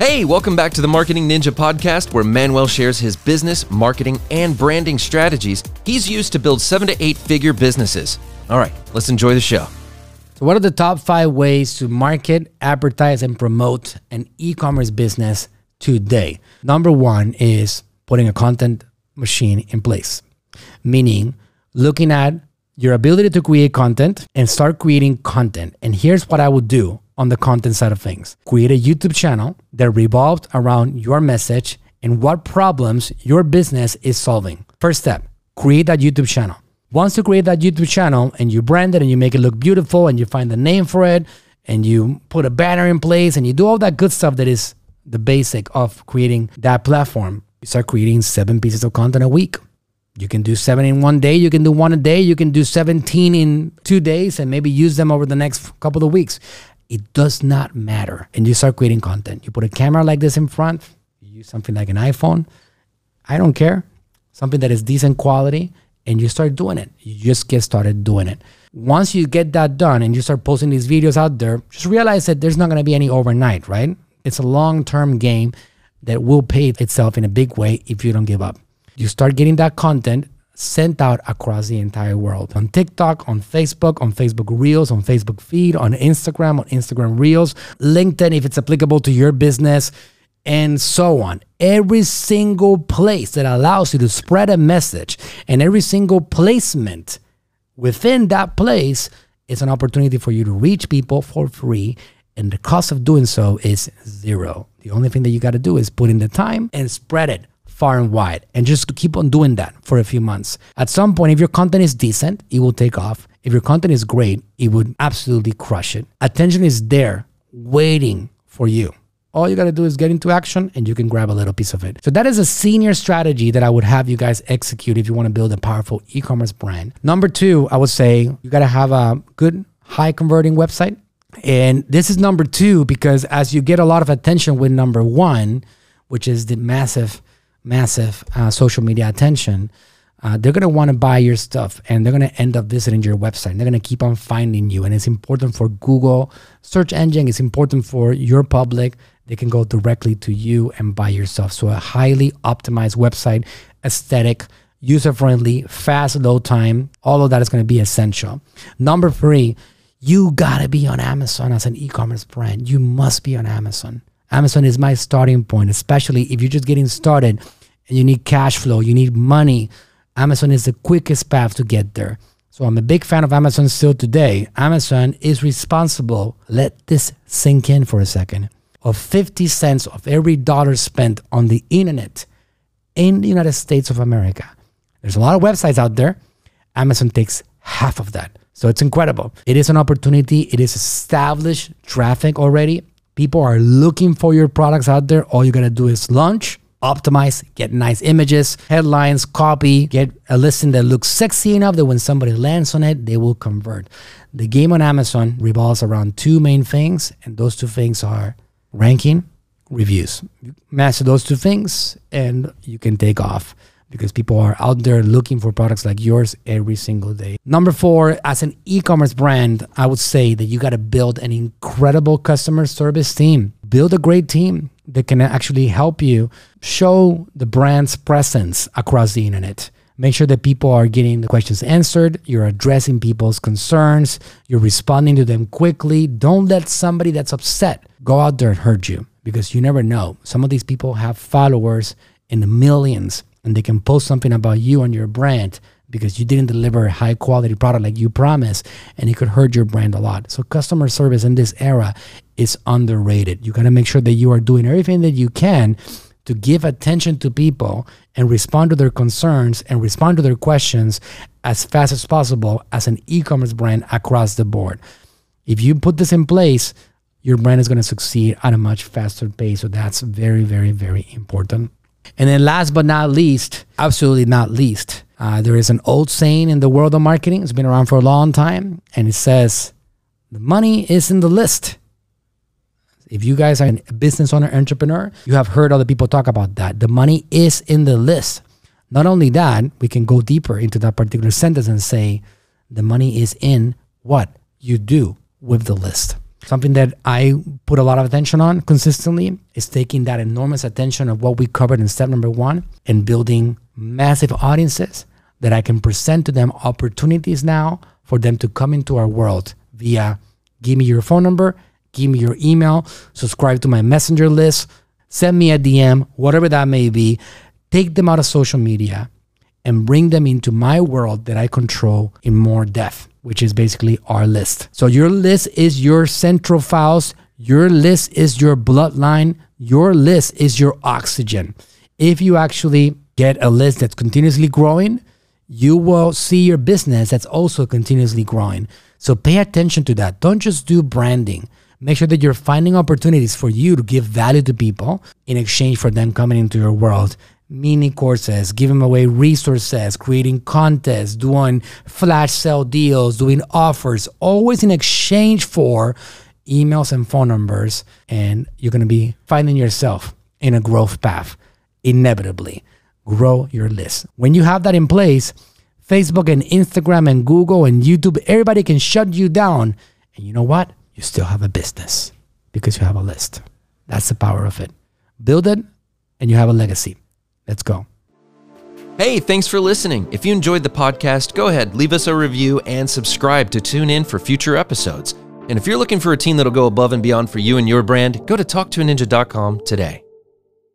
Hey, welcome back to the Marketing Ninja podcast, where Manuel shares his business, marketing, and branding strategies he's used to build seven to eight figure businesses. All right, let's enjoy the show. So, what are the top five ways to market, advertise, and promote an e commerce business today? Number one is putting a content machine in place, meaning looking at your ability to create content and start creating content. And here's what I would do on the content side of things create a YouTube channel that revolved around your message and what problems your business is solving. First step create that YouTube channel. Once you create that YouTube channel and you brand it and you make it look beautiful and you find the name for it and you put a banner in place and you do all that good stuff that is the basic of creating that platform, you start creating seven pieces of content a week. You can do seven in one day, you can do one a day, you can do 17 in two days and maybe use them over the next couple of weeks. It does not matter. And you start creating content. You put a camera like this in front, you use something like an iPhone. I don't care. Something that is decent quality, and you start doing it. You just get started doing it. Once you get that done and you start posting these videos out there, just realize that there's not going to be any overnight, right? It's a long term game that will pay itself in a big way if you don't give up. You start getting that content sent out across the entire world on TikTok, on Facebook, on Facebook Reels, on Facebook Feed, on Instagram, on Instagram Reels, LinkedIn, if it's applicable to your business, and so on. Every single place that allows you to spread a message and every single placement within that place is an opportunity for you to reach people for free. And the cost of doing so is zero. The only thing that you got to do is put in the time and spread it far and wide and just keep on doing that for a few months. At some point, if your content is decent, it will take off. If your content is great, it would absolutely crush it. Attention is there waiting for you. All you got to do is get into action and you can grab a little piece of it. So, that is a senior strategy that I would have you guys execute if you want to build a powerful e commerce brand. Number two, I would say you got to have a good, high converting website. And this is number two because as you get a lot of attention with number one, which is the massive massive uh, social media attention, uh, they're going to want to buy your stuff and they're going to end up visiting your website. They're going to keep on finding you. And it's important for Google search engine. It's important for your public. They can go directly to you and buy your stuff. So a highly optimized website, aesthetic, user friendly, fast load time, all of that is going to be essential. Number three, you got to be on Amazon as an e-commerce brand. You must be on Amazon. Amazon is my starting point, especially if you're just getting started and you need cash flow, you need money. Amazon is the quickest path to get there. So I'm a big fan of Amazon still today. Amazon is responsible, let this sink in for a second, of 50 cents of every dollar spent on the internet in the United States of America. There's a lot of websites out there. Amazon takes half of that. So it's incredible. It is an opportunity. It is established traffic already. People are looking for your products out there. All you gotta do is launch, optimize, get nice images, headlines, copy, get a listing that looks sexy enough that when somebody lands on it, they will convert. The game on Amazon revolves around two main things, and those two things are ranking, reviews. Master those two things, and you can take off because people are out there looking for products like yours every single day. Number four, as an e commerce brand, I would say that you got to build an incredible customer service team. Build a great team that can actually help you show the brand's presence across the internet. Make sure that people are getting the questions answered. You're addressing people's concerns. You're responding to them quickly. Don't let somebody that's upset go out there and hurt you because you never know. Some of these people have followers in the millions and they can post something about you and your brand because you didn't deliver a high quality product like you promised and it could hurt your brand a lot. So customer service in this era is underrated. You got to make sure that you are doing everything that you can to give attention to people and respond to their concerns and respond to their questions as fast as possible as an e-commerce brand across the board. If you put this in place, your brand is going to succeed at a much faster pace. So that's very, very, very important. And then last but not least, absolutely not least, uh, there is an old saying in the world of marketing. It's been around for a long time. And it says, the money is in the list. If you guys are a business owner, entrepreneur, you have heard other people talk about that. The money is in the list. Not only that, we can go deeper into that particular sentence and say, the money is in what you do with the list. Something that I put a lot of attention on consistently is taking that enormous attention of what we covered in step number one and building massive audiences that I can present to them opportunities now for them to come into our world via give me your phone number, give me your email, subscribe to my messenger list, send me a DM, whatever that may be. Take them out of social media and bring them into my world that I control in more depth, which is basically our list. So your list is your central files, your list is your bloodline, your list is your oxygen. If you actually get a list that's continuously growing, you will see your business that's also continuously growing. So pay attention to that. Don't just do branding. Make sure that you're finding opportunities for you to give value to people in exchange for them coming into your world. Mini courses, giving away resources, creating contests, doing flash sale deals, doing offers, always in exchange for emails and phone numbers. And you're going to be finding yourself in a growth path inevitably grow your list. When you have that in place, Facebook and Instagram and Google and YouTube, everybody can shut you down. And you know what? You still have a business because you have a list. That's the power of it. Build it and you have a legacy. Let's go. Hey, thanks for listening. If you enjoyed the podcast, go ahead, leave us a review and subscribe to tune in for future episodes. And if you're looking for a team that'll go above and beyond for you and your brand, go to talktoaninja.com today.